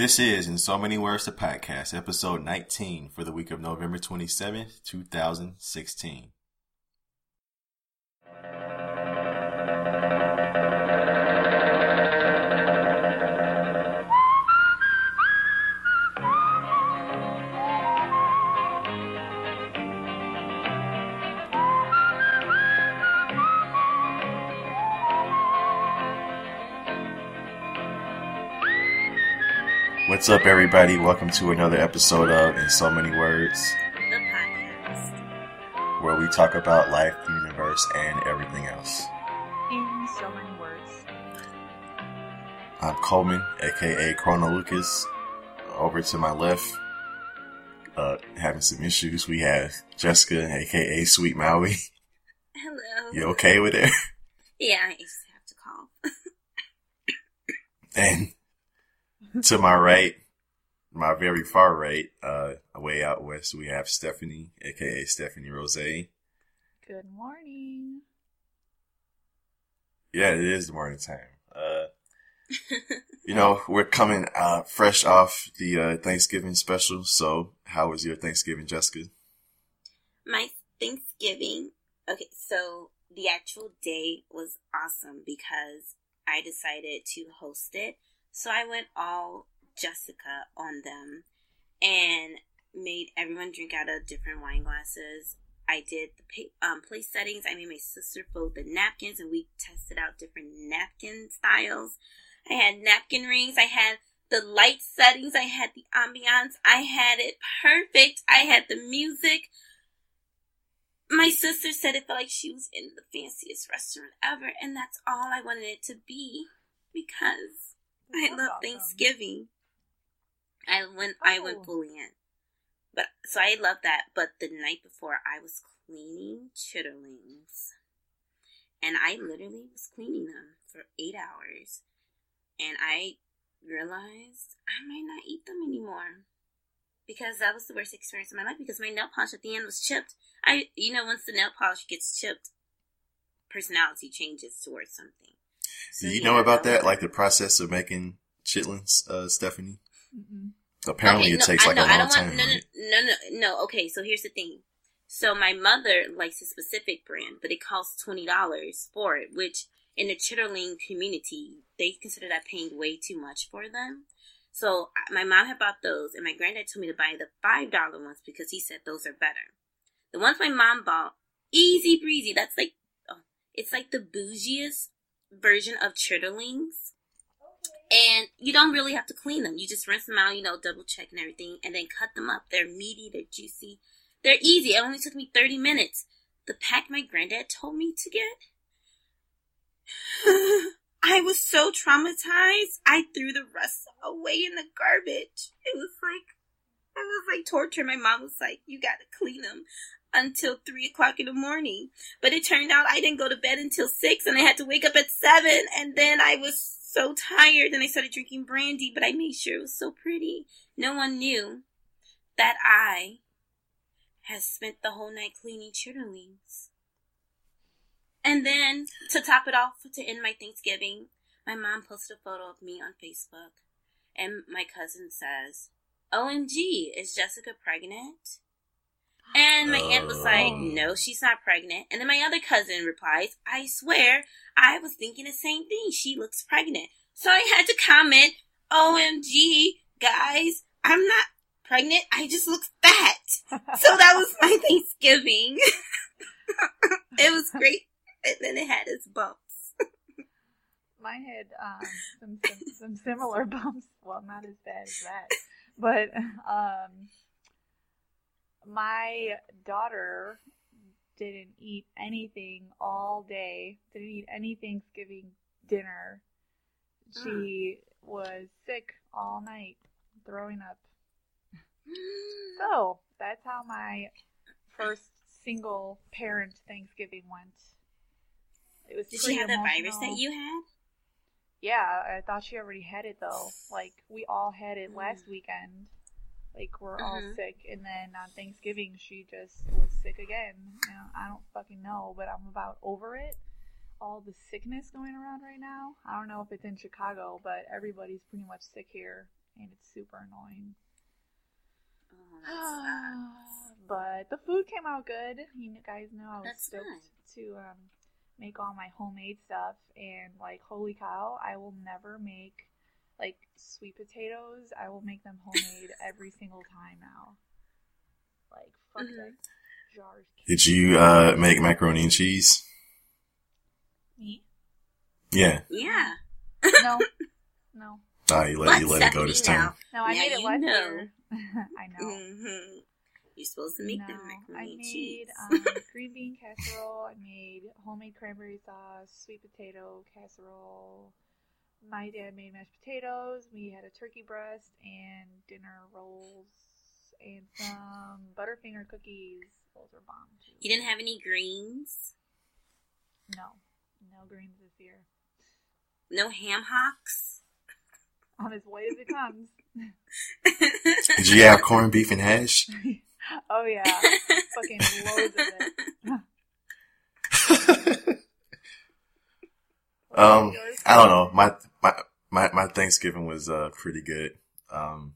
This is In So Many Words the Podcast, episode 19 for the week of November 27th, 2016. What's up, everybody? Welcome to another episode of In So Many Words, the podcast. where we talk about life, the universe, and everything else. in so many words. I'm Coleman, aka Chrono Lucas. Over to my left, uh, having some issues, we have Jessica, aka Sweet Maui. Hello. You okay with it? Yeah, I just have to call. And to my right, my very far right, uh, way out west, we have Stephanie, aka Stephanie Rose. Good morning. Yeah, it is the morning time. Uh, you know, we're coming, uh, fresh off the, uh, Thanksgiving special. So how was your Thanksgiving, Jessica? My Thanksgiving. Okay, so the actual day was awesome because I decided to host it. So I went all Jessica on them and made everyone drink out of different wine glasses. I did the um, place settings. I made my sister fold the napkins and we tested out different napkin styles. I had napkin rings. I had the light settings. I had the ambiance. I had it perfect. I had the music. My sister said it felt like she was in the fanciest restaurant ever, and that's all I wanted it to be because I love. Thanksgiving. I went I Oh. went fully in. But so I love that. But the night before I was cleaning chitterlings. And I literally was cleaning them for eight hours. And I realized I might not eat them anymore. Because that was the worst experience of my life because my nail polish at the end was chipped. I you know, once the nail polish gets chipped, personality changes towards something. So, Do you yeah, know about that? Like the process of making chitlins, uh, Stephanie? Mm-mm. Apparently Okay, it no, takes I like know, a long time. no, no, right? no, no, no. Okay, so here's the thing. So my mother likes a specific brand, but it costs twenty dollars for it, which in the chitterling community they consider that paying way too much for them. So my mom had bought those, and my granddad told me to buy the five dollar ones because he said those are better. The ones my mom bought, easy breezy. That's like, oh, it's like the bougiest version of chitterlings. And you don't really have to clean them. You just rinse them out, you know, double check and everything, and then cut them up. They're meaty, they're juicy, they're easy. It only took me 30 minutes. The pack my granddad told me to get. I was so traumatized. I threw the rest away in the garbage. It was like, it was like torture. My mom was like, you gotta clean them until three o'clock in the morning. But it turned out I didn't go to bed until six and I had to wake up at seven. And then I was so tired and I started drinking brandy, but I made sure it was so pretty. No one knew that I had spent the whole night cleaning chitterlings. And then to top it off, to end my Thanksgiving, my mom posted a photo of me on Facebook. And my cousin says, OMG, is Jessica pregnant? And my aunt was like, Oh. no, she's not pregnant. And then my other cousin replies, I swear, I was thinking the same thing. She looks pregnant. So I had to comment, OMG, guys, I'm not pregnant. I just look fat. So that was my Thanksgiving. it was great. And then it had its bumps. Mine had um, some, some some similar bumps. Well, not as bad as that, but um, my daughter didn't eat anything all day. Didn't eat any Thanksgiving dinner. She was sick all night, throwing up. So that's how my first single parent Thanksgiving went. It was Did she have the virus that you had? Yeah, I thought she already had it though. Like we all had it last hmm. weekend. Like we're all Mhm. sick, and then on Thanksgiving she just was sick again. You know, I don't fucking know, but I'm about over it. All the sickness going around right now. I don't know if it's in Chicago, but everybody's pretty much sick here. and it's super annoying. Oh, but the food came out good. You guys know I was That's stoked nice. to um, make all my homemade stuff, and like, holy cow, I will never make like sweet potatoes. I will make them homemade every single time now. Like, fuck Mhm. that jars. Did you uh, make macaroni and cheese? Me? Yeah. Yeah. No, no, Oh, you let you let it go this Stephanie time. no. I Now made it you last know. year. I know. hmm You're supposed to make no, them I macaroni and made cheese. um, green bean casserole. I made homemade cranberry sauce, sweet potato casserole. My dad made mashed potatoes. We had a turkey breast and dinner rolls and some Butterfinger cookies. Those are bomb too. you didn't have any greens? No, no greens this year. No ham hocks? I'm as white as it comes. Did you have corned beef and hash? oh yeah, fucking loads of it. Um, I don't know. My my my, my Thanksgiving was uh pretty good. Um,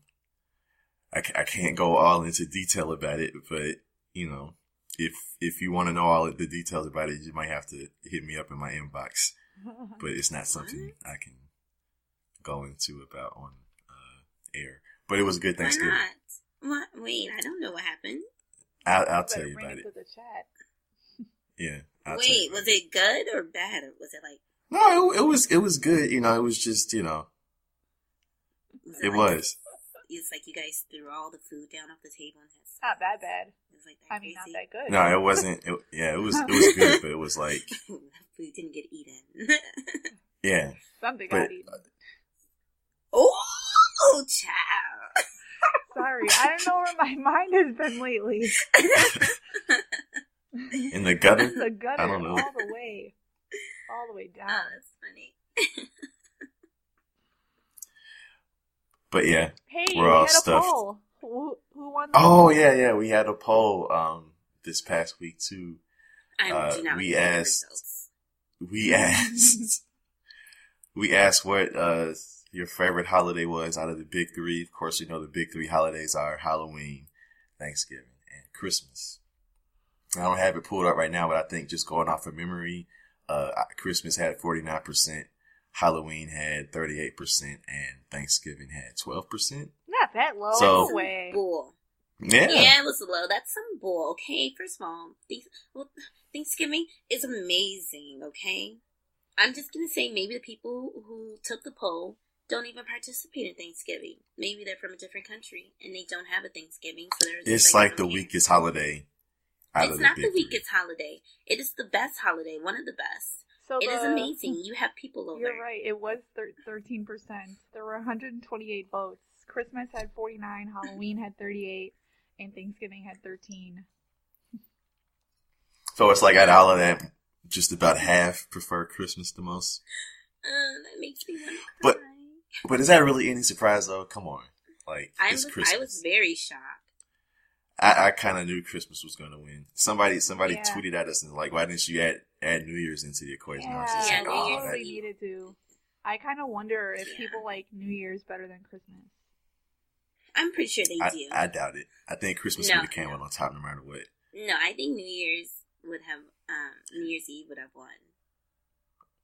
I, I can't go all into detail about it, but you know, if if you want to know all the details about it, you might have to hit me up in my inbox. But it's not something I can go into about on uh, air. But it was a good Why Thanksgiving. not? What? Wait, I don't know what happened. I'll, I'll Better tell you about it it. to the chat. Yeah. I'll tell you Wait, was it good or bad? Or was it like? No, it, it was it was good. You know, it was just you know, it like, was. It's like you guys threw all the food down off the table and had Not that bad. It was like that I mean, not that good. No, it wasn't. It, yeah, it was it was good, but it was like food didn't get eaten. yeah. Something But- got eaten. oh, child. Sorry, I don't know where my mind has been lately. In the gutter. the gutter, I don't know. all the way, all the way Oh, down. that's funny. But yeah. Hey, We're we all had a stuffed. poll. Who, who won? The Oh yeah, yeah. We had a poll um this past week too. I Uh, do not we asked- We asked we asked what uh your favorite holiday was out of the big three. Of course, you know the big three holidays are Halloween, Thanksgiving, and Christmas. I don't have it pulled up right now, but I think just going off of memory, uh, Christmas had forty nine percent, Halloween had thirty eight percent, and Thanksgiving had twelve percent. Not that low. So- no way. Bull. Yeah. Yeah. it was low. That's some bull. Okay, first of all, thanks, well, Thanksgiving is amazing. Okay, I'm just gonna say maybe the people who took the poll don't even participate in Thanksgiving. Maybe they're from a different country and they don't have a Thanksgiving, so they're. It's like, like the care. weakest holiday out of It's not big the weakest holiday. It is the best holiday. One of the best. So It is the- amazing. You have people over. You're right. It was thirteen percent. There were 128 votes. Christmas had 49. Halloween had 38, and Thanksgiving had 13. So it's like out of all of that, just about half prefer Christmas the most. Uh, that makes me want to cry. But- But is that really any surprise though? Come on. Like, I it's was, Christmas. I was very shocked. I, I kind of knew Christmas was going to win. Somebody, somebody Yeah. tweeted at us and like, why didn't you add add New Year's into the equation? I was just Yeah, like, New oh, Year's that- totally needed to. I kind of wonder if Yeah. people like New Year's better than Christmas. I'm pretty sure they I, do. I doubt it. I think Christmas No, would have came no. out on top no matter what. no, I think New Year's would have. Um, New Year's Eve would have won.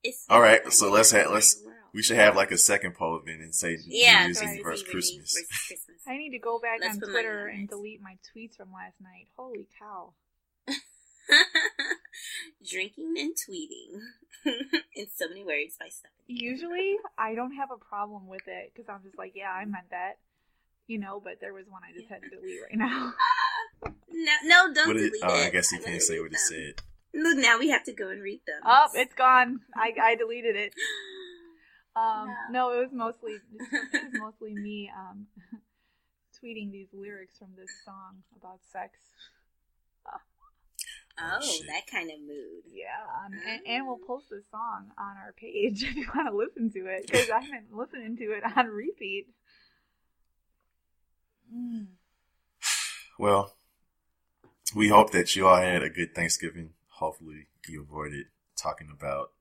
It's All right, I so let's have let's we should have like a second poll then and say yeah, New Year's Eve versus and Christmas. Christmas. I need to go back Let's on Twitter and delete my tweets from last night. Holy cow. Drinking and tweeting in so many words by Stephanie. Usually, I don't have a problem with it because I'm just like, yeah, I meant that. You know, but there was one I just had to delete right now. No, no, don't What it, delete oh, it. I guess you can't say what it said. Look, now we have to go and read them. Oh, it's gone. I, I deleted it. Um, No. no. it was mostly it was mostly me um, tweeting these lyrics from this song about sex. oh, shit. that kind of mood. Yeah, um, and, and we'll post this song on our page if you want to listen to it because I've been listening to it on repeat. Mm. Well, we hope that you all had a good Thanksgiving. Hopefully, you avoided talking about,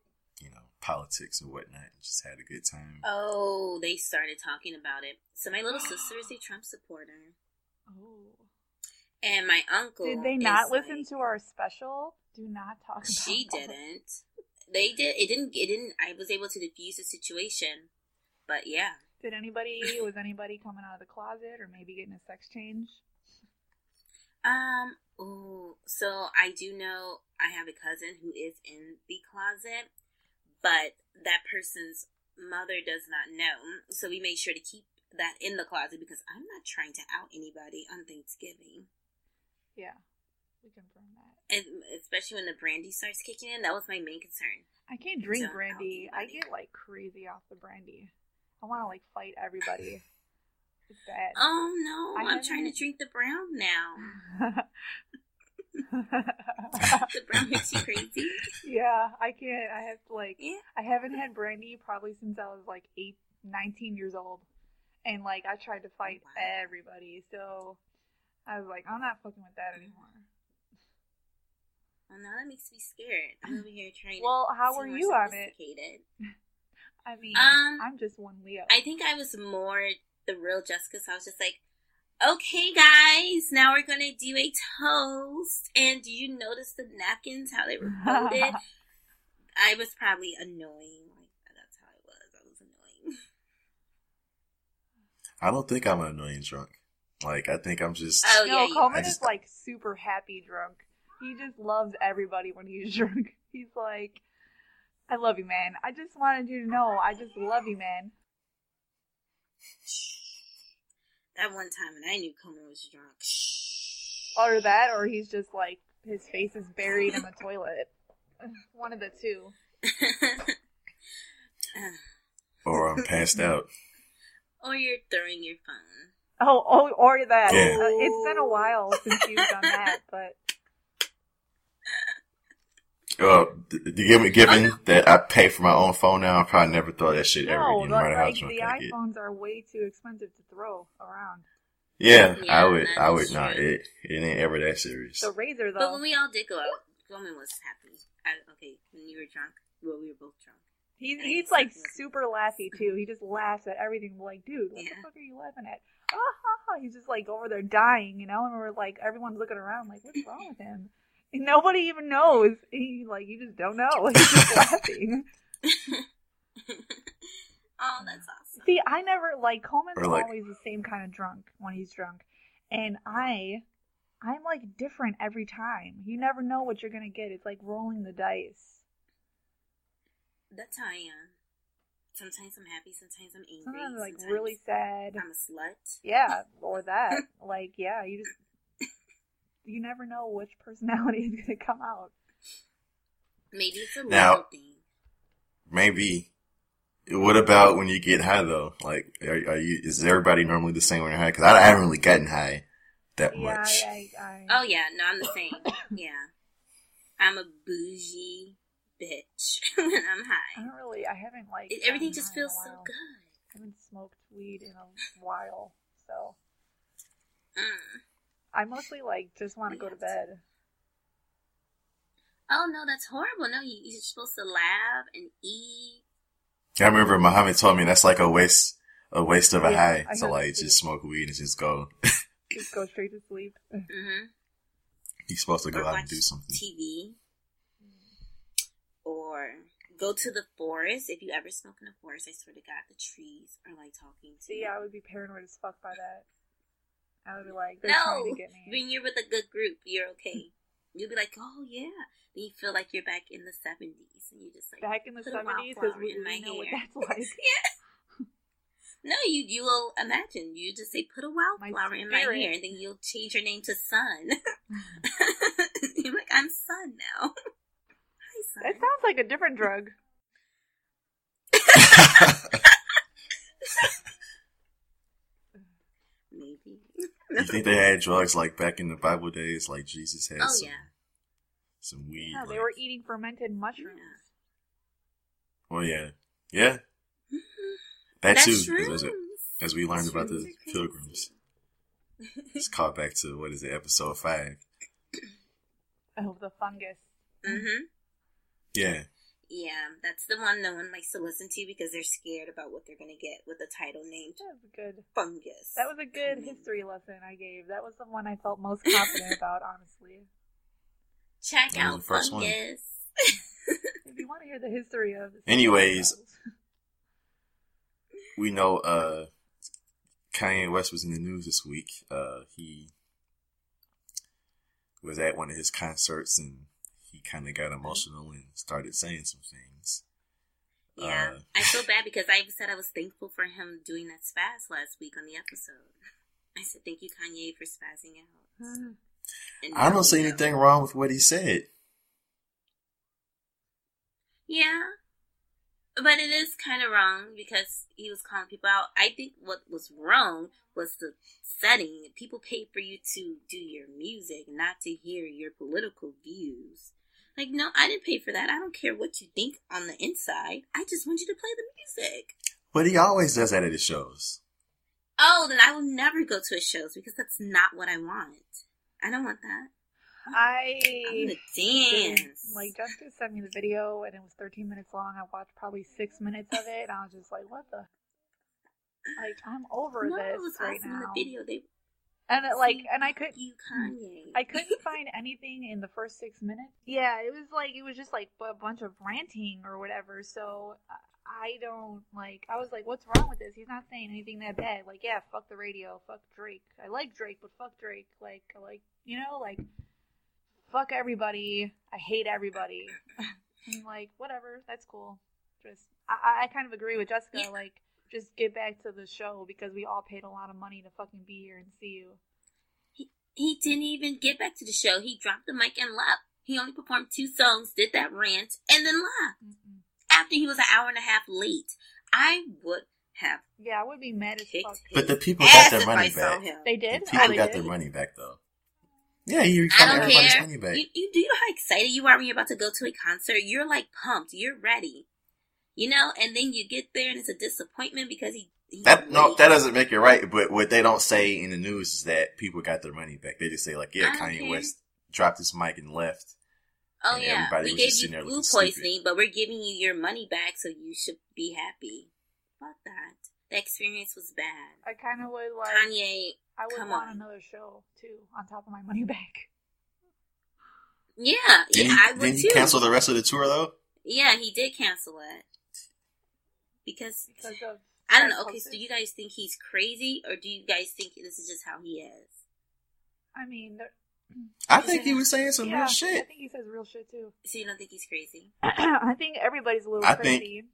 you know, politics and whatnot. And just had a good time. Oh, they started talking about it. So my little sister is a Trump supporter, Oh. and my uncle. Did they not listen like- to our special? Do not talk about She that. didn't. They did. It didn't. It didn't. I was able to diffuse the situation, but yeah. Did anybody was anybody coming out of the closet or maybe getting a sex change? Um. Oh, so I do know I have a cousin who is in the closet, but that person's mother does not know. So we made sure to keep that in the closet because I'm not trying to out anybody on Thanksgiving, Yeah, we confirm that. and especially when the brandy starts kicking in. That was my main concern. I can't drink Don't brandy. I get like crazy off the brandy. I want to like fight everybody. It's bad. Oh no! I I'm trying to drink the brown now. The brown makes you crazy. yeah, I can't. I have to like. Yeah. I haven't had brandy probably since I was like eight, 19 years old, and like I tried to fight Wow. everybody. So I was like, I'm not fucking with that anymore. Well, now that makes me scared. I'm over here trying. Well, to how were you on it? I mean, Um, I'm just one Leo. I think I was more the real Jessica. So I was just like, okay, guys, now we're gonna do a toast. And do you notice the napkins how they were folded? I was probably annoying. Like that's how I was. I was annoying. I don't think I'm an annoying drunk. Like I think I'm just. Oh no, yeah, Coleman just- is like super happy drunk. He just loves everybody when he's drunk. He's like, I love you, man. I just wanted you to know, I just love you, man. that one time when I knew Coleman was drunk. Or that, or he's just like, his face is buried in the toilet. One of the two. or I'm passed out. or you're throwing your phone. Oh, oh, or that. Yeah. Uh, it's been a while since you've done that, but Uh, th- th- given, given that I pay for my own phone now, I probably never throw that shit ever no, again, no like, matter like drunk the I get. iPhones are way too expensive to throw around. Yeah, Yeah, I would, I is would not. It, it ain't ever that serious. The razor, though. But when we all did go out, Coleman was happy. I, okay, when you were drunk, well, we were both drunk. He's And he's he's like like- super laughy too. He just laughs at everything. We're like, dude, what Yeah. the fuck are you laughing at? Ah, ha, ha. He's just like over there dying, you know. And we're like, everyone's looking around, like, what's wrong with him? And nobody even knows. He like, you just don't know. He's just laughing. oh, that's awesome. See, I never like Coleman's Or, like- always the same kind of drunk when he's drunk, and I, I'm like different every time. You never know what you're gonna get. It's like rolling the dice. That's how I am. Sometimes I'm happy, sometimes I'm angry. Sometimes I'm like sometimes really sad. I'm a slut. Yeah, or that. like, yeah, you just you never know which personality is gonna come out. Maybe it's a Now- little thing. Maybe. What about when you get high though? Like, are, are you? Is everybody normally the same when you're high? Because I, I haven't really gotten high that Yeah, much. I, I, I Oh yeah, no, I'm the same. yeah, I'm a bougie bitch when I'm high. I high. don't really. I haven't like It, everything just high in a feels so good. I haven't smoked weed in a while, so Mm. I mostly like just want to go to bed. Oh no, that's horrible. No, you, you're supposed to laugh and eat. I remember Muhammad told me that's like a waste, a waste of a high I to like just smoke weed and just go. Just go straight to sleep. Mm-hmm. You're supposed to go or out watch and do something. TV, or go to the forest. If you ever smoke in a forest, I swear to God, the trees are like talking to See, you. Yeah, I would be paranoid as fuck by that. I would be like, they're no, trying to get me. when you're with a good group, you're okay. You'll be like, oh yeah. Then you feel like you're back in the '70s, and you just like Back in the put a seventies, because wildflower we, in my we know what hair. that's like. yeah. No, you you will imagine. You just say put a wildflower in my hair, and then you'll change your name to Sun. you're like, I'm Sun now. Hi, Sun. That sounds like a different drug. Maybe. you think they had drugs like back in the Bible days, like Jesus had Oh some, yeah. some weed? No, they like- were eating fermented mushrooms. Oh yeah, yeah, that That's too. As, as we learned about the pilgrims, it's called back to what is it, episode five? Oh, the fungus. Mm-hmm. Yeah, Yeah, that's the one no one likes to listen to because they're scared about what they're going to get with a title named That was a good. Fungus. That was a good Coming. history lesson I gave. That was the one I felt most confident about, honestly. Check That out the first one. Fungus. If you want to hear the history of, Anyways. we know uh Kanye West was in the news this week. Uh he was at one of his concerts and he kind of got emotional and started saying some things. Yeah, Uh, I feel bad because I even said I was thankful for him doing that spaz last week on the episode. I said thank you, Kanye, for spazzing out. And I don't see anything wrong with what he said. Yeah, but it is kind of wrong because he was calling people out. I think what was wrong was the setting. People pay for you to do your music, not to hear your political views. Like, no, I didn't pay for that. I don't care what you think on the inside. I just want you to play the music. But he always does that at his shows. Oh, then I will never go to his shows because that's not what I want. I don't want that. I I'm gonna dance. like Justice sent me the video and it was 13 minutes long. I watched probably six minutes of it and I was just like, what the? Like I'm over no, this was right awesome now. the video. They And it, like, and I could, you Kanye. I couldn't find anything in the first six minutes. Yeah, it was like it was just like a bunch of ranting or whatever. So I don't like. I was like, "What's wrong with this? He's not saying anything that bad." Like, yeah, fuck the radio, fuck Drake. I like Drake, but fuck Drake. Like, I like you know, like fuck everybody. I hate everybody. I'm like, whatever, that's cool. Just I, I kind of agree with Jessica. Yeah. Like, just get back to the show because we all paid a lot of money to fucking be here and see you. He he didn't even get back to the show. He dropped the mic and left. He only performed two songs, did that rant, and then left. Mm-mm. After he was an hour and a half late. I would have Yeah, I would be mad as kicked fuck. But the people got their money back. him. They The did. people Oh, got did? their money back though. Yeah, he I refunded don't everybody's care. money back. You, you do you know how excited you are when you're about to go to a concert? You're like pumped. You're ready. You know, and then you get there and it's a disappointment because he. he's That no, that doesn't make it right. But what they don't say in the news is that people got their money back. They just say like, yeah, Kanye care. West dropped his mic and left. Oh and yeah, everybody we gave you sitting there food looking stupid. poisoning, but we're giving you your money back, so you should be happy. Fuck that. The experience was bad. I kind of would like. Kanye, I would come want on. another show too, on top of my money back. yeah, Did yeah, he, I would did he too. cancel the rest of the tour though? Yeah, he did cancel it because Because of I don't know. Okay, so do you guys think he's crazy, or do you guys think this is just how he is? I mean, I think he was saying some yeah, real shit. I think he says real shit too. So you don't think he's crazy? I think everybody's a little I think- crazy.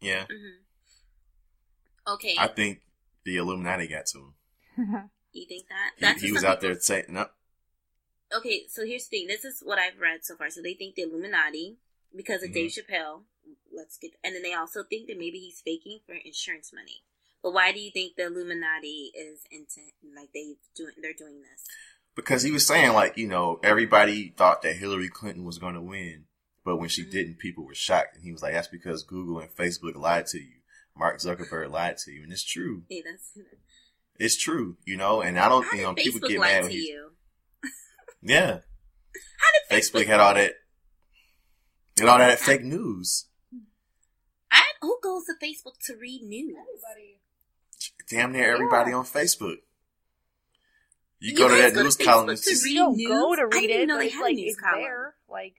Yeah, hmm Okay, I think the Illuminati got to him. you think that? He, That's he what was out there saying, "No, Okay, so here's the thing. This is what I've read so far. So they think the Illuminati because of Mhm. Dave Chappelle. Let's get, and then they also think that maybe he's faking for insurance money. But why do you think the Illuminati is into like they doing? They're doing this. because he was saying like you know everybody thought that Hillary Clinton was going to win, but when she Mhm. didn't, people were shocked, and he was like, "That's because Google and Facebook lied to you. Mark Zuckerberg lied to you, and it's true. Yeah, that's. It's true, you know." And I don't, How you know, people Facebook get mad when he, you? yeah, How did Facebook had all that, and all that fake news. I, who goes to Facebook to read news? Everybody. Damn near everybody on Facebook. You, You go to that go news Facebook column. to just- read You don't news? go to I read didn't it, know but they it's had a like news it's column. there. Like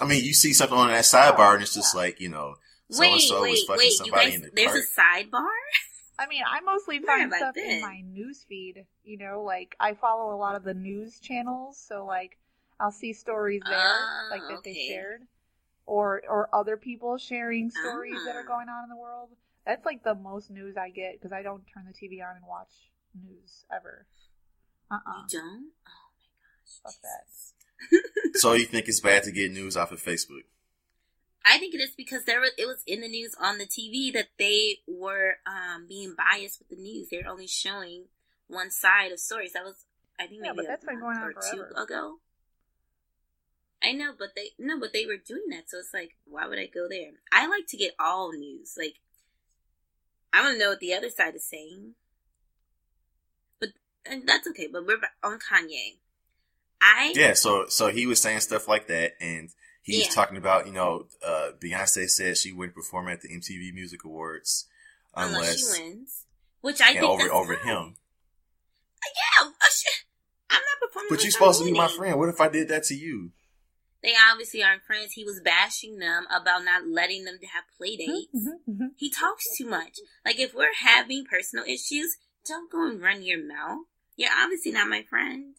I mean, you see something on that oh, sidebar, and it's just like you know, so and Wait, so was wait, fucking wait! You guys, in the there's cart. a sidebar. I mean, I mostly find stuff been? in my news feed. You know, like I follow a lot of the news channels, so like I'll see stories there, Oh, like that they shared, or or other people sharing stories that are going on in the world. That's like the most news I get because I don't turn the TV on and watch news ever. Uh uh You don't? Oh my gosh! Fuck that. So you think it's bad to get news off of Facebook? I think it is because there was, it was in the news on the TV that they were um, being biased with the news. They're only showing one side of stories. That was, I think, Yeah, maybe but a that's been month going on or two ago. I know, but they no, but they were doing that, so it's like, why would I go there? I like to get all news. Like, I want to know what the other side is saying, but and that's okay. But we're on Kanye. I Yeah, so so he was saying stuff like that, and He's Yeah. talking about, you know, uh, Beyonce said she wouldn't perform at the MTV Music Awards unless, unless, she wins, which I think over that's over fine. him. Yeah, uh, I'm not performing. But you're supposed to be my friend. What if I did that to you? They obviously aren't friends. He was bashing them about not letting them have play dates. Mm-hmm. He talks too much. Like if we're having personal issues, don't go and run your mouth. You're obviously not my friend.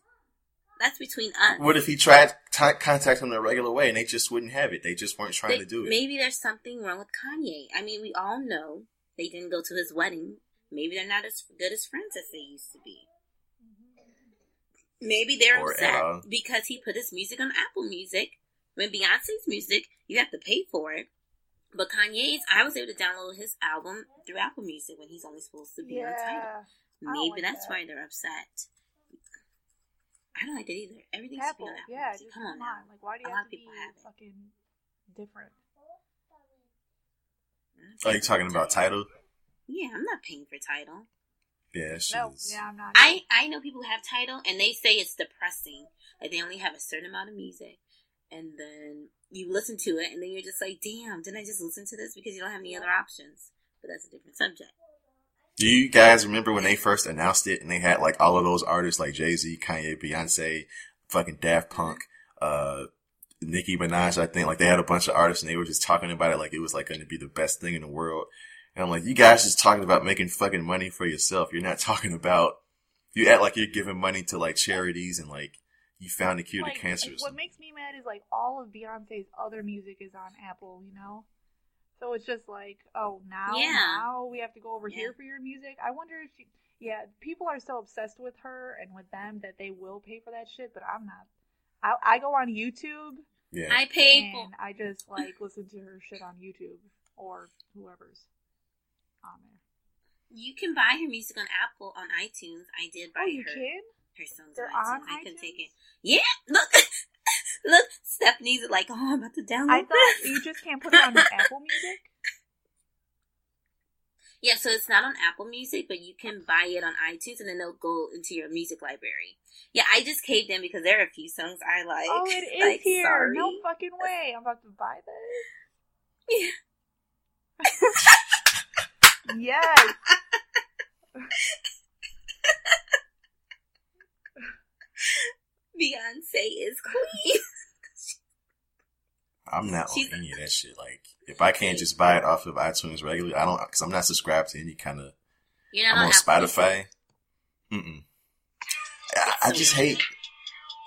That's between us. What if he tried to contact them the regular way and they just wouldn't have it? They just weren't trying They- to do it. Maybe there's something wrong with Kanye. I mean, we all know they didn't go to his wedding. Maybe they're not as good as friends as they used to be. Maybe they're Or upset at because he put his music on Apple Music. When Beyonce's music, you have to pay for it. But Kanye's, I was able to download his album through Apple Music when he's only supposed to be on Tidal. Yeah. don't Maybe like that's that. why they're upset. I don't like it either. Everything's should Apple, be on Apple yeah, just Come on now. Like, why do you lot have of to be people have fucking different? Are you talking about Tidal? Yeah, I'm not paying for Tidal. Yeah, that shit No, yeah, I'm not. I I know people who have Tidal and they say it's depressing. Like they only have a certain amount of music, and then you listen to it, and then you're just like, damn, didn't I just listen to this because you don't have any other options? But that's a different subject. Do you guys remember when they first announced it and they had like all of those artists like Jay Z, Kanye, Beyonce, fucking Daft Punk, uh, Nicki Minaj, I think like they had a bunch of artists and they were just talking about it like it was like going to be the best thing in the world. And I'm like, you guys just talking about making fucking money for yourself. You're not talking about, you act like you're giving money to like charities and like you found a cure like, to cancer. what makes me mad is like all of Beyonce's other music is on Apple, you know. So it's just like, oh, now, Yeah. now we have to go over Yeah. here for your music. I wonder if she, yeah, people are so obsessed with her and with them that they will pay for that shit. But I'm not. I, I go on YouTube yeah. I paid for. and I just like listen to her shit on YouTube or whoever's on there. You can buy her music on Apple on iTunes. I did oh, buy Oh, you her can? her songs They're on iTunes. on I can take it. Yeah, look, look. Stephanie's like, oh, I'm about to download. I thought this. you just can't put it on Apple Music. Yeah, so it's not on Apple Music, but you can buy it on iTunes, and then they'll go into your music library. Yeah, I just caved in because there are a few songs I like. Oh, it is Like, here. sorry. No fucking way. I'm about to buy this. Yeah. Yes. Beyonce is queen. I'm not She's- on any of that shit. Like, if I can't just buy it off of iTunes regularly, I don't, cause I'm not subscribed to any kind of, You're not I'm on Apple Music? Spotify. Mm-mm. I, I just hate,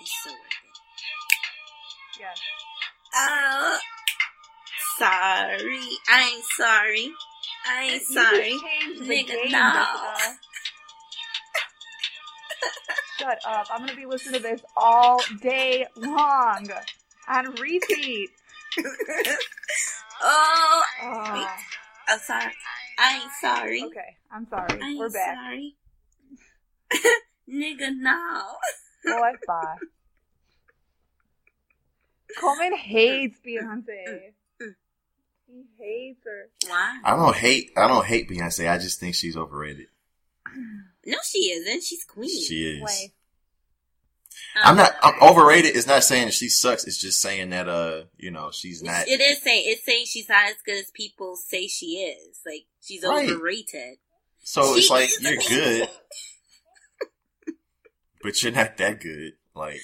It's so worth it. Yes. Oh, uh, sorry. I ain't sorry. I ain't You sorry. changed the Nigga, no. Jessica. Shut up. I'm gonna be listening to this all day long on repeat. oh, Oh, I'm sorry. I'm sorry. okay, I'm sorry. I'm We're back. sorry. Nigga, no. Oh, well, bye. Coleman hates Beyonce. He hates her. Why? I don't hate, I don't hate Beyonce. I just think she's overrated. No, she isn't. She's queen. She is. Way. Um, I'm not, I'm overrated. It's not saying she sucks. It's just saying that, uh, you know, she's not. It is saying it's saying she's not as good as people say she is. Like she's Right. overrated. So She it's like, you're amazing. good, but you're not that good. Like,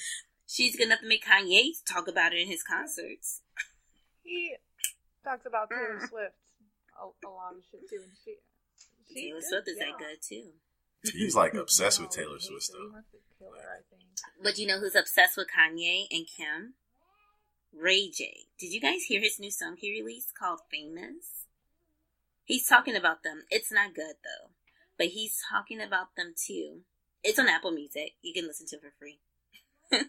She's gonna have to make Kanye talk about it in his concerts. He talks about Taylor Mm. Swift a, a lot of shit too, and she. she Taylor does, Swift is yeah. that good too. He's like obsessed with Taylor Swift hates though. wants to kill her, I think. But you know who's obsessed with Kanye and Kim? Ray J. Did you guys hear his new song he released called Famous? He's talking about them. It's not good though. But he's talking about them too. It's on Apple Music. You can listen to it for free.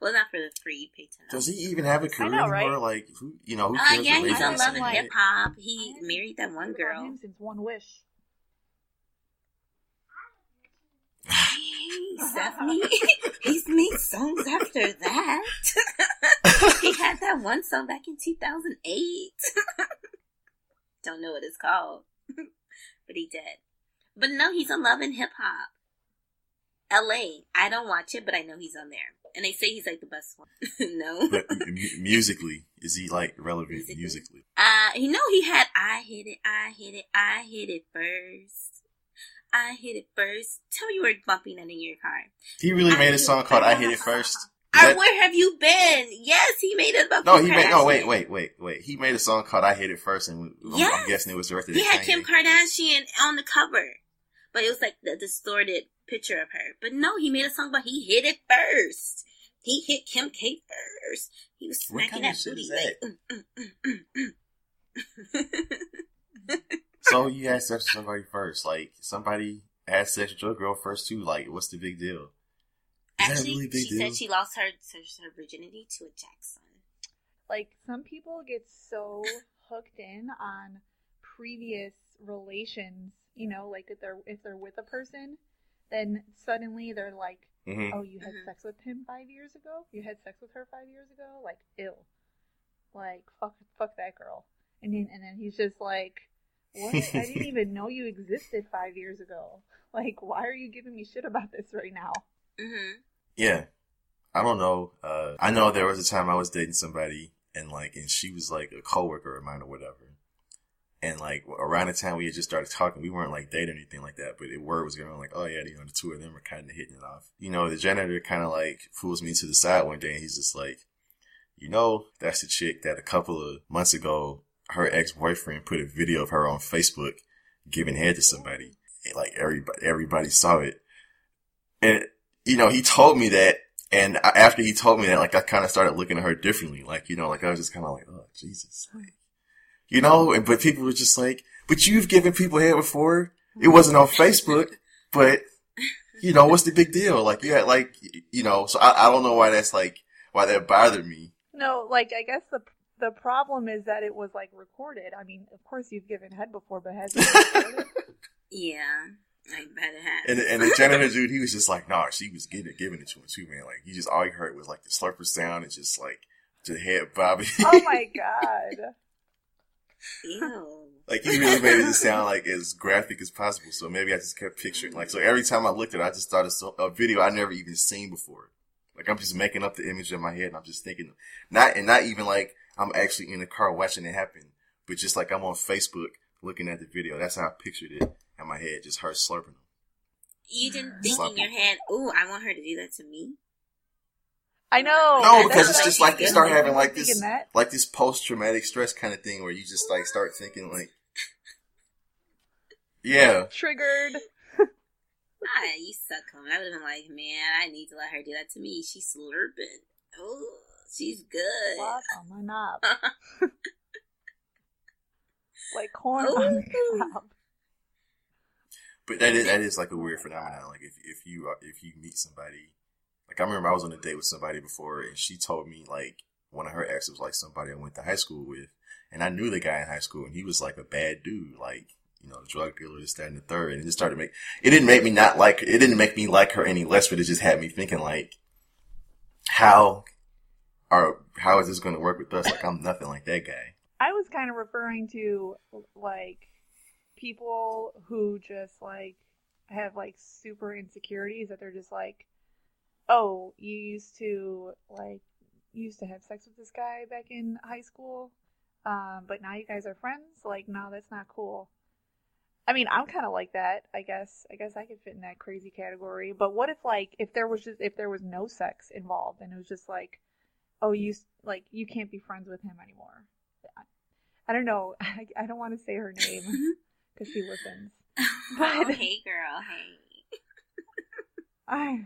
well, not for the free, pay ten. Does he even have a career know, right? anymore? Like, who, you know, who Uh, cares yeah, he's Ray on Love and Hip Hop. He married that one girl. since One Wish. Hey, Stephanie, he's made songs after that. he had that one song back in 2008. Don't know what it's called, but he did. But no, he's on Love and Hip Hop. LA. I don't watch it, but I know he's on there. And they say he's like the best one. no. But mu- musically, is he like relevant Musically? musically? Uh, you know he had I hit it, I hit it, I hit it first. I hit it first. Tell me you were bumping that in your car. He really I made a song called "I. Hit It First. That- where have you been? Yes, he made it about no, Kim he made. No, wait, wait, wait, wait. He made a song called "I Hit It First, and I'm, I'm guessing it was directed He had Kim Kardashian on the cover, but it was like the distorted picture of her. But no, he made a song about he hit it first. He hit Kim K first. He was What smacking kind that shit booty like. mm, mm, mm, mm, mm. So you had sex with somebody first, like somebody had sex with your girl first too. Like, what's the big deal? Is Actually, really big she deal? said she lost her her virginity to a Jackson. Like some people get so hooked in on previous relations, you know, like if they're if they're with a person, then suddenly they're like, hmm "Oh, you had Mhm. sex with him five years ago? You had sex with her five years ago? Like, ill. Like, fuck, fuck that girl." And then and then he's just like, "What? I didn't even know you existed five years ago. Like, why are you giving me shit about this right now?" hmm Yeah, I don't know. Uh, I know there was a time I was dating somebody, and like, and she was like a coworker of mine or whatever. And like around the time we had just started talking, we weren't like dating or anything like that, but the word was going like, oh yeah, you know, the two of them are kind of hitting it off. You know, the janitor kind of like fools me to the side one day, and he's just like, you know, that's the chick that a couple of months ago, her ex boyfriend put a video of her on Facebook giving head to somebody. Like everybody, everybody saw it, and you know, he told me that, and after he told me that, like, I kind of started looking at her differently. Like, you know, like, I was just kind of like, oh, Jesus. Like, you know, and, but people were just like, but you've given people head before. It wasn't on Facebook, but, you know, what's the big deal? Like, yeah, like, you know, so I, I don't know why that's like, why that bothered me. No, like I guess the the problem is that it was like recorded. I mean, of course you've given head before, but has it recorded? Yeah, I bet it has. And, and the janitor dude, he was just like, nah, she was getting it, giving it to him too, man. Like, he just, all he heard was like the slurper sound and just like, the head bobbing. oh my god. Ew. Like he really made it just sound like as graphic as possible. So maybe I just kept picturing like so every time I looked at it, I just thought of so- a video I never even seen before. Like I'm just making up the image in my head and I'm just thinking not and not even like I'm actually in the car watching it happen, but just like I'm on Facebook looking at the video. That's how I pictured it in my head, just her slurping them. You didn't think Slap in your head, "Ooh, I want her to do that to me." I know. No, because it's I just like you start having I'm like this that. like this post traumatic stress kind of thing where you just like start thinking like Yeah. triggered. Ah, you suck, Coleman. I would have been like, man, I need to let her do that to me. She's slurping. Oh, she's good. What on my knob? like corn on the Ooh. cob. But that is that is like a weird phenomenon. Like if if you uh, if you meet somebody, like I remember I was on a date with somebody before, and she told me like one of her exes was like somebody I went to high school with, and I knew the guy in high school, and he was like a bad dude, like you know, drug dealer, this, that, and the third, and it just started to make it didn't make me not like it didn't make me like her any less, but it just had me thinking like how are how is this going to work with us? Like I'm nothing like that guy. I was kind of referring to like people who just like have like super insecurities that they're just like, oh, you used to like used to have sex with this guy back in high school, um, but now you guys are friends. Like, no, that's not cool. I mean, I'm kind of like that. I guess. I guess I could fit in that crazy category. But what if like if there was just if there was no sex involved and it was just like, oh, you like you can't be friends with him anymore. I don't know. I, I don't want to say her name because she listens. oh, But- hey, girl, hey. I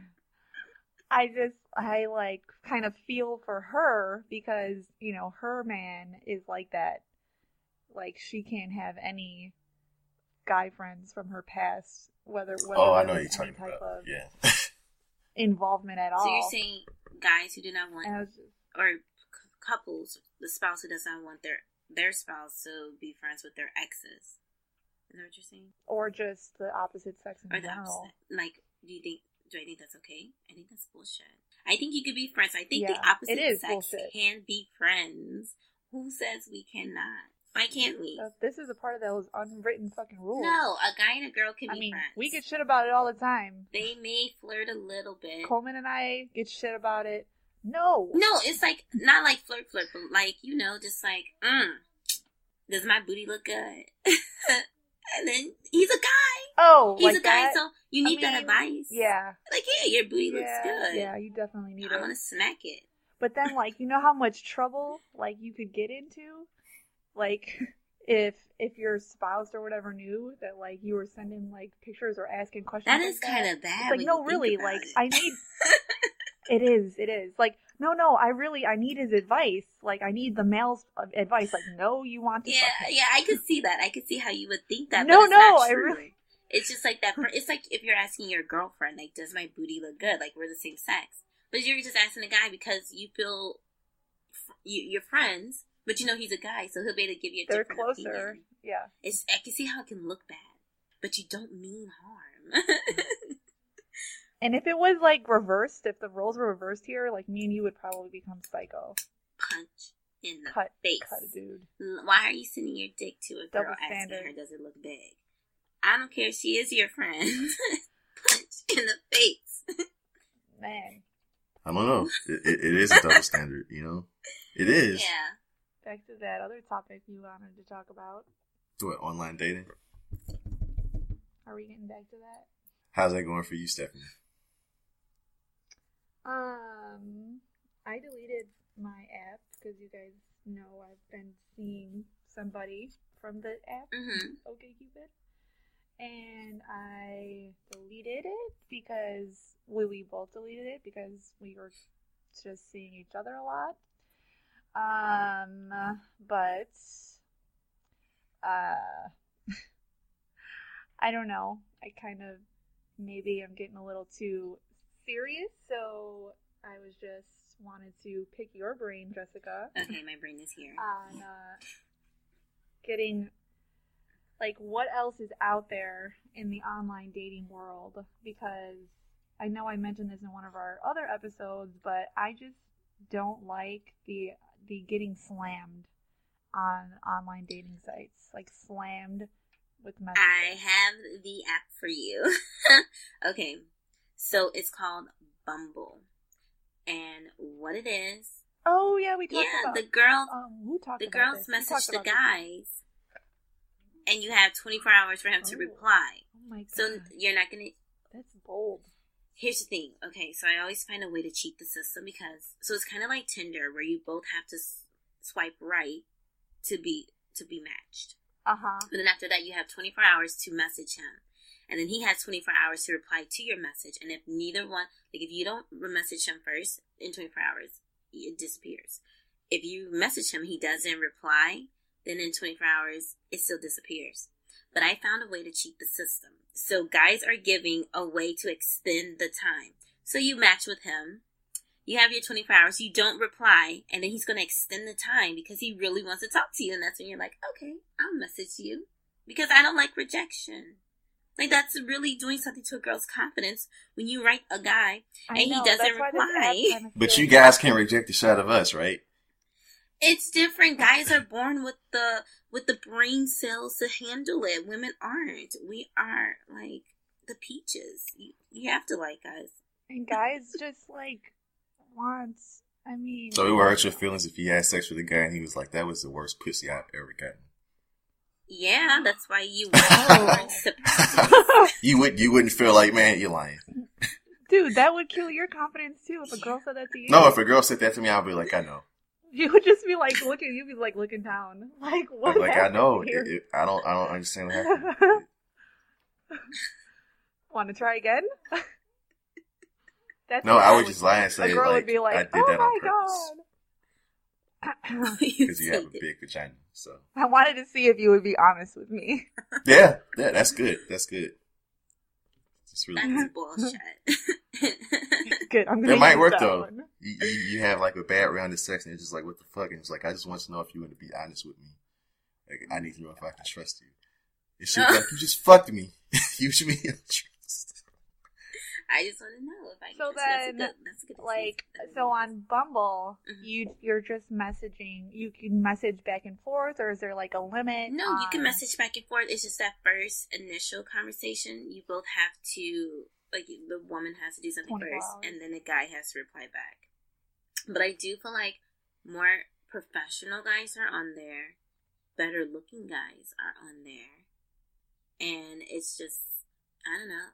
I just I like kind of feel for her because, you know, her man is like that. Like she can't have any guy friends from her past, whether whether Oh, I know you're talking type about. of Yeah. involvement at all. So you're saying guys who do not want, And I was just- or c- couples, the spouse who does not want their their spouse to be friends with their exes. Is that what you're saying? or just the opposite sex in Or the general. opposite? Like, do you think? Do I think that's okay? I think that's bullshit. I think you could be friends. I think Yeah, the opposite sex bullshit. can be friends. Who says we cannot? Why can't we? Uh, This is a part of those unwritten fucking rules. No, a guy and a girl can I be mean, friends. we get shit about it all the time. They may flirt a little bit. Coleman and I get shit about it. No. No, it's like not like flirt flirt, but like you know, just like, mm, does my booty look good? and then he's a guy. Oh, He's like a guy, that? so you I need that advice. Yeah. Like, yeah, your booty looks good. Yeah, you definitely need I it. want to smack it. But then, like, you know how much trouble like you could get into, like, if if your spouse or whatever knew that like you were sending like pictures or asking questions. That like is kind of bad. It's like no, really, like it. I need. it is. It is like no, no. I really, I need his advice. Like I need the male's advice. Like no, you want to. Yeah, fuck yeah, I could see that. I could see how you would think that. No, no, I really- It's just like that. For, it's like if you're asking your girlfriend, like, does my booty look good? Like we're the same sex, but you're just asking a guy because you feel you, you're friends, but you know he's a guy, so he'll be able to give you a They're different closer. opinion. Yeah. It's I can see how it can look bad, but you don't mean harm. And if it was like reversed, if the roles were reversed here, like me and you would probably become psycho. Punch in the Cut, face. cut a dude. Why are you sending your dick to a girl Double asking standard. her does it look big? I don't care. if She is your friend. Punch in the face. Man, I don't know. It, it, it is a double standard, you know? It is. Yeah. back to that other topic you wanted to talk about. Do it online dating? Are we getting back to that? How's that going for you, Stephanie? Um, I deleted my app because you guys know I've been seeing somebody from the app, hmm OkCupid, and I deleted it because we we both deleted it because we were just seeing each other a lot. Um, but uh, I don't know. I kind of maybe I'm getting a little too serious, so I was just wanted to pick your brain, Jessica, Okay, my brain is here. on uh, getting like what else is out there in the online dating world because I know I mentioned this in one of our other episodes, but I just don't like the the getting slammed on online dating sites, like slammed with messages. I have the app for you. okay, so it's called Bumble, and what it is? oh yeah, we talked Yeah, about the girl, um who talked the about girls this? Message the about this. guys, and you have 24 hours for him to Oh. reply. Oh my god, So you're not gonna that's bold. Here's the thing. Okay, so I always find a way to cheat the system because so it's kind of like Tinder where you both have to s- swipe right to be to be matched. Uh huh. But then after that, you have 24 hours to message him, and then he has 24 hours to reply to your message. And if neither one, like if you don't message him first in 24 hours, it disappears. If you message him, he doesn't reply, then in 24 hours, it still disappears. But I found a way to cheat the system. So guys are giving a way to extend the time. So you match with him. You have your 24 hours. You don't reply, and then he's going to extend the time because he really wants to talk to you. And that's when you're like, okay, I'll message you because I don't like rejection. Like that's really doing something to a girl's confidence when you write a guy I And he doesn't that's why this app reply. But you guys can't reject the shot of us, right? It's different. Guys are born with the with the brain cells to handle it. Women aren't. We are like the peaches. You, you have to like us. And guys just like wants. I mean, So it would hurt your feelings if you had sex with a guy and he was like, that was the worst pussy I've ever gotten. Yeah, that's why you Oh. weren't surprised. You would you wouldn't feel like, man, you're lying. dude, that would kill your confidence too if a girl said that to you. No, if a girl said that to me, I'd be like, I know. you would just be like looking. You'd be like looking down, like what? like, I know. here? It, it, I don't I don't understand what happened. Want to try again? That's No, I would just lie and say. A say girl like, would be like, I did "Oh that on my purpose god." because you have a big vagina. So I wanted to see if you would be honest with me. yeah, yeah, that's good. That's good. It's really That's good. bullshit. Good. I'm gonna It might work though. You, you, you have like a bad round of sex and it's just like, what the fuck? And it's like, I just want to know if you want to be honest with me. Like, I need to know if I can trust you. It should be like, you just fucked me. you should be trust. I just want to know if I can So just, that's a then, good, that's good like so on Bumble, Mhm. you you're just messaging. You can message back and forth, or is there like a limit? No, you can message back and forth. It's just that first initial conversation. You both have to, like, the woman has to do something first, hours. and then the guy has to reply back. But I do feel like more professional guys are on there, better looking guys are on there, and it's just, I don't know.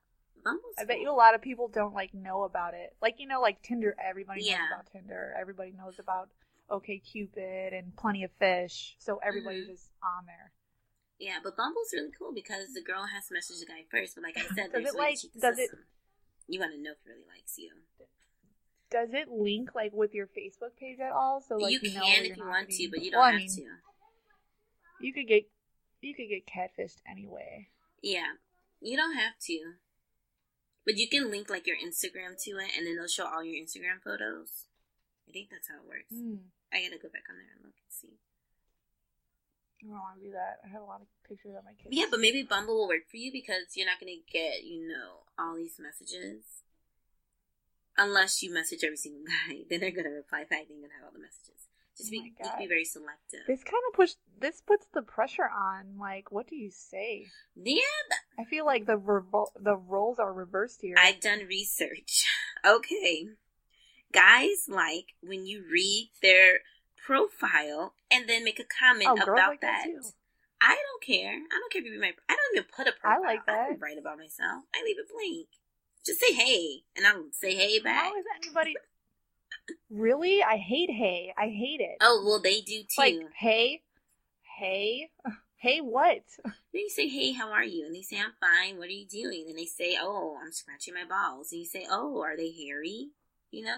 I bet you a lot of people don't like know about it. Like you know, like Tinder. Everybody Yeah. knows about Tinder. Everybody knows about OkCupid and Plenty of Fish. So everybody's Mhm. just on there. Yeah, but Bumble's really cool because the girl has to message the guy first. But like I said, Does it, like- does it- You want to know if he really likes you. Does it link like with your Facebook page at all? So like you you, can if you want to, but you don't well, I have mean, to. You could get you could get catfished anyway. Yeah, you don't have to. But you can link like your Instagram to it, and then it'll show all your Instagram photos. I think that's how it works. Mm. I gotta go back on there and look and see. I don't want to do that. I have a lot of pictures of my kids. Yeah, but maybe Bumble will work for you because you're not gonna get, you know, all these messages. Unless you message every single guy, then they're gonna reply back. Then you're gonna have all the messages. Just Oh be, my you can God. be very selective. This kind of push. This puts the pressure on. Like, what do you say? Yeah, I feel like the revol- the roles are reversed here. I've done research. Okay. Guys like when you read their profile and then make a comment Oh, about like that that. I don't care. I don't care if you read my. I don't even put a profile. I like that. I don't write about myself. I leave it blank. Just say hey, and I'll say hey back. How is anybody? Really? I hate hey. I hate it. Oh well, they do too. like hey, hey, hey. What? then you say hey, how are you? And they say I'm fine. What are you doing? And they say oh, I'm scratching my balls. And you say oh, are they hairy? You know.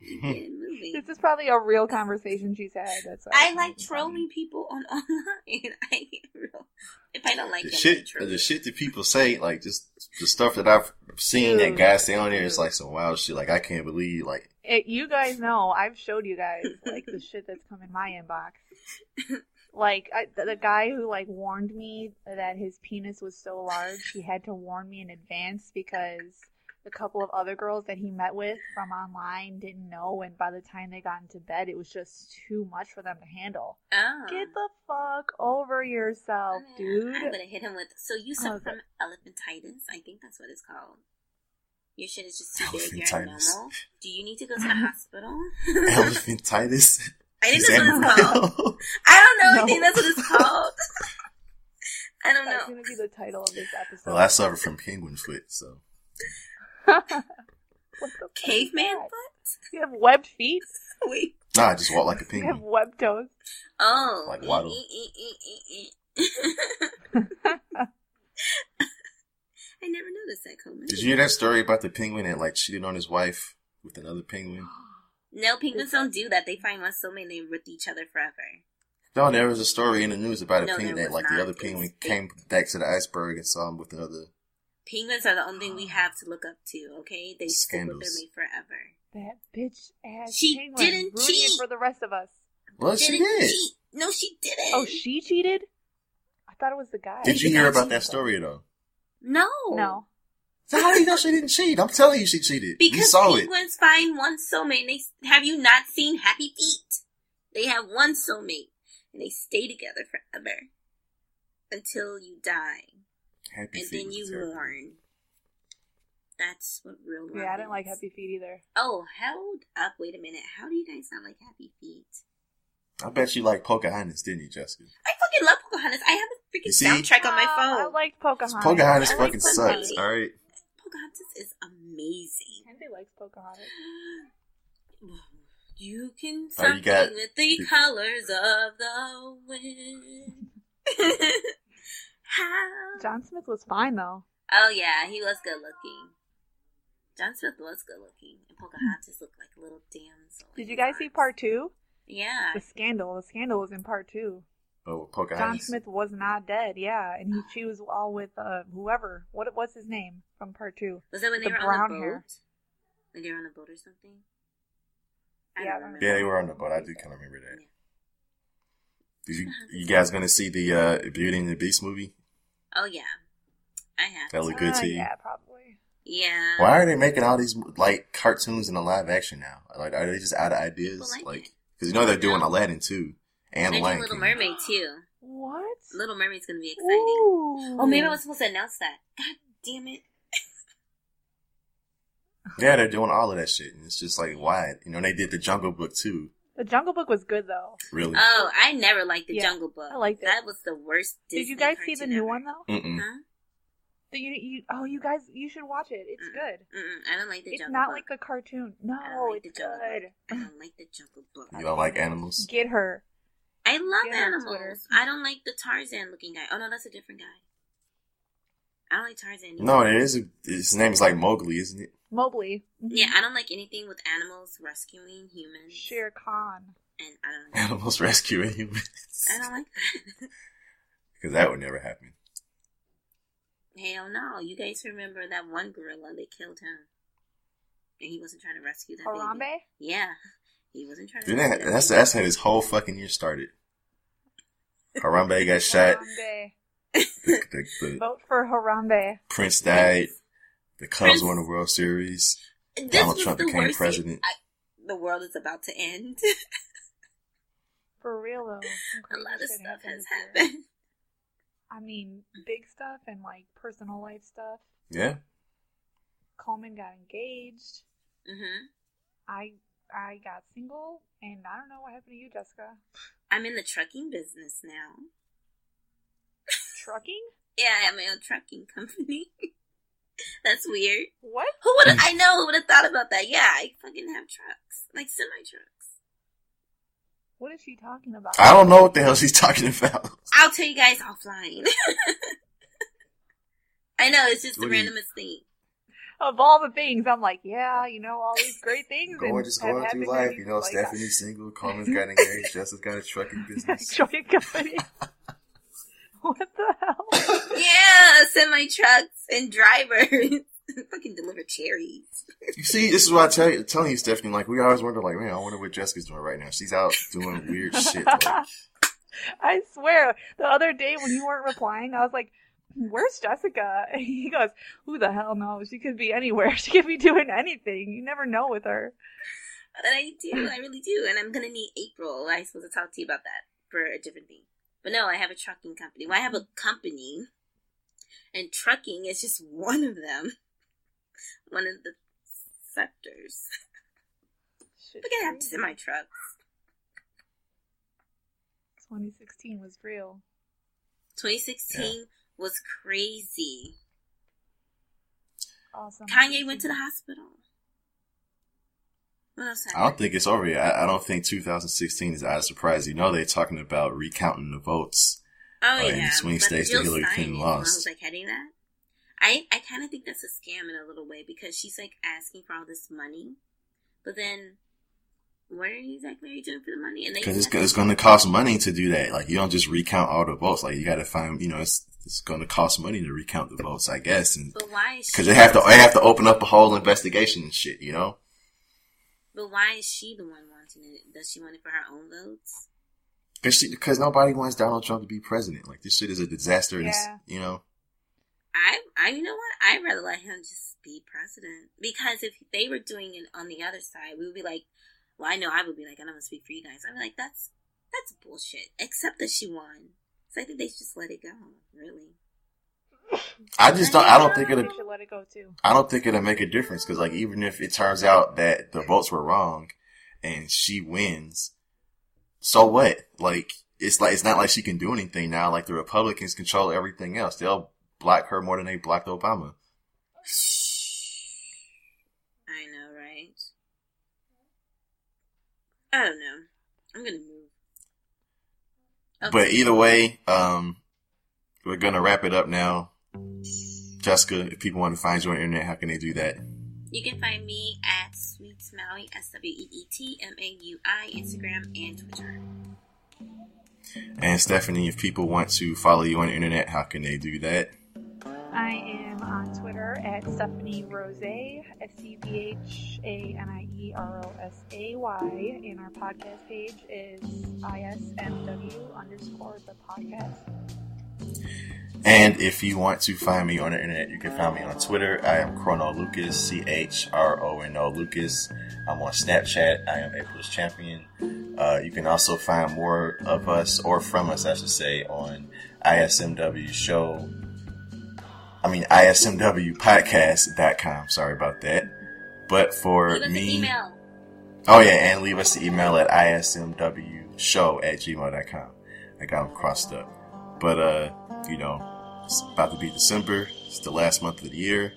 Get it moving. This is probably a real conversation she's had. That's why I like funny. trolling people on online. I real. If I don't like the them, shit, the shit that people say, like just the stuff that I've seen that guys say on there, it's like some wild shit. Like I can't believe, like It, you guys know I've showed you guys like the shit that's come in my inbox. Like I, the, the guy who like warned me that his penis was so large, he had to warn me in advance because the couple of other girls that he met with from online didn't know, and by the time they got into bed, it was just too much for them to handle. Oh. Get the fuck over yourself, dude. I'm gonna hit him with. So you suffer oh, Okay. from elephantitis? I think that's what it's called. Your shit is just too big. You're Elephantitis. abnormal. Do you need to go to the hospital? elephantitis. I think Is that's what it's called. I don't know. I think that's what it's called. I don't That's know. gonna be the title of this episode. well, I suffer from penguin foot, so what the Caveman foot? You have webbed feet. Wait. nah, I just walk like a penguin. You have webbed toes. Oh. Like Waddle. I never noticed that, Coleman. Did you hear that story about the penguin that like cheated on his wife with another penguin? No, penguins don't do that. They find one soulmate and they with each other forever. No, there was a story in the news about a No, penguin that was like the other penguin fake. came back to the iceberg and saw him with another. Penguins are the only thing we have to look up to, okay? They stick with their Scandals. mate forever. That bitch ass She penguin didn't cheat. for the rest of us. Well, she Didn't did. cheat. No, she didn't. Oh, she cheated? I thought it was the guy. Did you hear about that story though? No. No. So how do you know she didn't cheat? I'm telling you, she cheated. we Because saw it. penguins find one soulmate. And they have you not seen Happy Feet? They have one soulmate, and they stay together forever until you die, Happy and feet then you terrible. mourn. That's what real love Yeah, I didn't like. Happy Feet either. Oh, hold up! Wait a minute. How do you guys not like Happy Feet? I bet you like Pocahontas, didn't you, Jessica? I fucking love Pocahontas. I have a You freaking see? soundtrack on my Uh, phone. I liked Pocahontas. Pocahontas I fucking Pocahontas. sucks. All right. Pocahontas is amazing. Kenzie likes Pocahontas. You can Oh, you got- with the you- colors of the wind. How? John Smith was fine though. Oh yeah, he was good looking. John Smith was good looking, and Pocahontas looked like a little damsel. Did you guys see part two? Yeah. The scandal. The scandal was in part two. Oh, John Smith was not dead. Yeah, and he, she was all with uh, whoever. What was his name from part two? Was that when they the were on brown the boat? hair. When they were on the boat or something? I Yeah, don't remember. remember. Yeah, they were on the boat. I do kind of remember that. Yeah. Did you you guys gonna see the uh, Beauty and the Beast movie? Oh yeah, I have. That to. look good Uh, to you? Yeah, probably. Yeah. Why are they making all these like cartoons in a live action now? Like, are they just out of ideas? People like Like, because you know they're doing Aladdin too, and They're Lion doing Little King. Mermaid too. What? Little Mermaid's gonna be exciting. Ooh. Oh, maybe I was supposed to announce that. God damn it. Yeah, they're doing all of that shit, and it's just like why? You know, they did the Jungle Book too. The Jungle Book was good though. Really? Oh, I never liked the Yeah, Jungle Book. I liked it. That was the worst. Disney Did you guys see the cartoon new ever. one though? Mm-mm. Huh? The, you, you, oh, you guys, you should watch it. It's Mm-mm. good. Mm-mm, I don't like the It's Jungle not like the cartoon. No, like it's good. Book. I don't like the Jungle Book. You don't like animals? Get her. I love Get on animals. I don't like the Tarzan looking guy. Oh no, that's a different guy. I don't like Tarzan. either. No, it is. A, his name is like Mowgli, isn't it? Mowgli. Mhm. Yeah, I don't like anything with animals rescuing humans. Shere Khan. And I don't like Animals rescuing humans. I don't like that. Because that would never happen. Hell no. You guys remember that one gorilla they killed him. And he wasn't trying to rescue that baby. Harambe? Yeah. He wasn't trying to Dude, rescue that, that that's baby. that's how his whole fucking year started. Harambe got shot. Harambe. The, the, the Vote for Harambe. Prince died. The Cubs Prince- won the World Series. This Donald Trump became president. I, the world is about to end. For real though. A lot of stuff has this year. happened. I mean, big stuff and like personal life stuff. Yeah. Coleman got engaged. hmm I I got single, and I don't know what happened to you, Jessica. I'm in the trucking business now. Trucking? Yeah, I have my own trucking company. That's weird. What? Who would I know who would have thought about that? Yeah, I fucking have trucks. Like semi trucks. What is she talking about? I don't know what the hell she's talking about. I'll tell you guys offline. I know, it's just the What do you- randomest thing. Of all the things, I'm like, yeah, you know, all these great things. Going and just going happened through to life. You know, Like, Stephanie's single, Coleman's got engaged, Jessica's got a trucking business. Trucking company. what the hell? Yeah, semi trucks and drivers. fucking deliver cherries. You see, this is what I tell you, telling you, Stephanie. Like we always wonder, like, man, I wonder what Jessica's doing right now. She's out doing weird shit. Like, I swear, the other day when you weren't replying, I was like, "Where's Jessica?" And he goes, "Who the hell knows? She could be anywhere. She could be doing anything. You never know with her." But I do, I really do. And I'm gonna need April. I was supposed to talk to you about that for a different thing. But no, I have a trucking company. Well, I have a company, and trucking is just one of them. One of the sectors. Shit, Look at that crazy. semi trucks. 2016 was real. 2016 was crazy. Awesome. Kanye went to the hospital. What else I don't think it's over yet. I, I don't think 2016 is out of surprise. You know, they're talking about recounting the votes. Oh uh, in the swing states that Hillary Clinton is the one lost. Who's like heading that? I I kind of think that's a scam in a little way because she's like asking for all this money, but then what exactly are you doing for the money? Because it's, it's going to cost money to do that. Like, you don't just recount all the votes. Like, you got to find, you know, it's, it's going to cost money to recount the votes, I guess. And but why is because they have to, they have to open up a whole investigation and shit, you know? But why is she the one wanting it? Does she want it for her own votes? Because because nobody wants Donald Trump to be president. Like, this shit is a disaster. Yeah. You know? I I you know what? I'd rather let him just be president because if they were doing it on the other side, we would be like, well, I know I would be like, I'm gonna speak for you guys. I'm like, that's that's bullshit. Except that she won, so I think they should just let it go. Really. I just don't, I don't think it'll, should let it go too. I don't think it'll make a difference because, like, even if it turns out that the votes were wrong and she wins, so what? Like, it's like it's not like she can do anything now. Like the Republicans control everything else. They'll block her more than they blocked Obama. I know, right? I don't know. I'm gonna move. Okay. But either way, um, we're gonna wrap it up now. Jessica, if people want to find you on the internet, how can they do that? You can find me at Sweet Maui, S W E E T M A U I, Instagram and Twitter. And Stephanie, if people want to follow you on the internet, how can they do that? I am on Twitter at Stephanie Rose, S C P H A N I E R O S A Y, and our podcast page is ISMW underscore the podcast. And if you want to find me on the internet, you can find me on Twitter. I am Chrono Lucas, C H R O N O Lucas. I'm on Snapchat. I am April's Champion. Uh, you can also find more of us, or from us, I should say, on ISMW Show. I mean, ISMWpodcast.com. Sorry about that. But for Leave us an me. email. Oh yeah, and leave us the email at ismwshow at gmail.com. I got them crossed up. But uh, you know, it's about to be December. It's the last month of the year.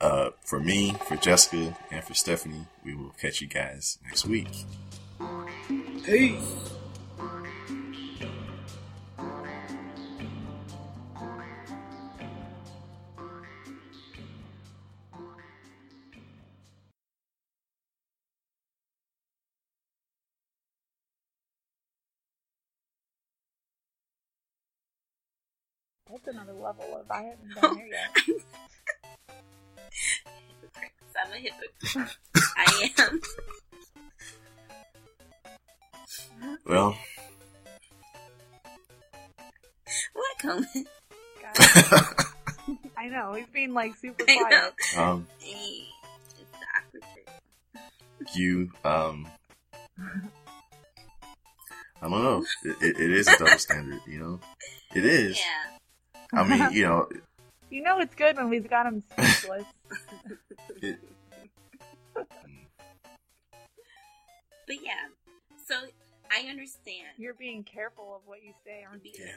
Uh, for me, for Jessica, and for Stephanie, we will catch you guys next week. Peace. That's another level of I haven't done there yet. I'm a hypocrite. I am. Well, What comment? I know he's being like super I know. quiet. um, Hey, it's the awkward trick. you um, I don't know. It, it, it is a double standard, you know. It is. Yeah. I mean, you know, You know it's good when we've got him speechless. it, But yeah. So I understand. You're being careful of what you say, aren't you? yeah.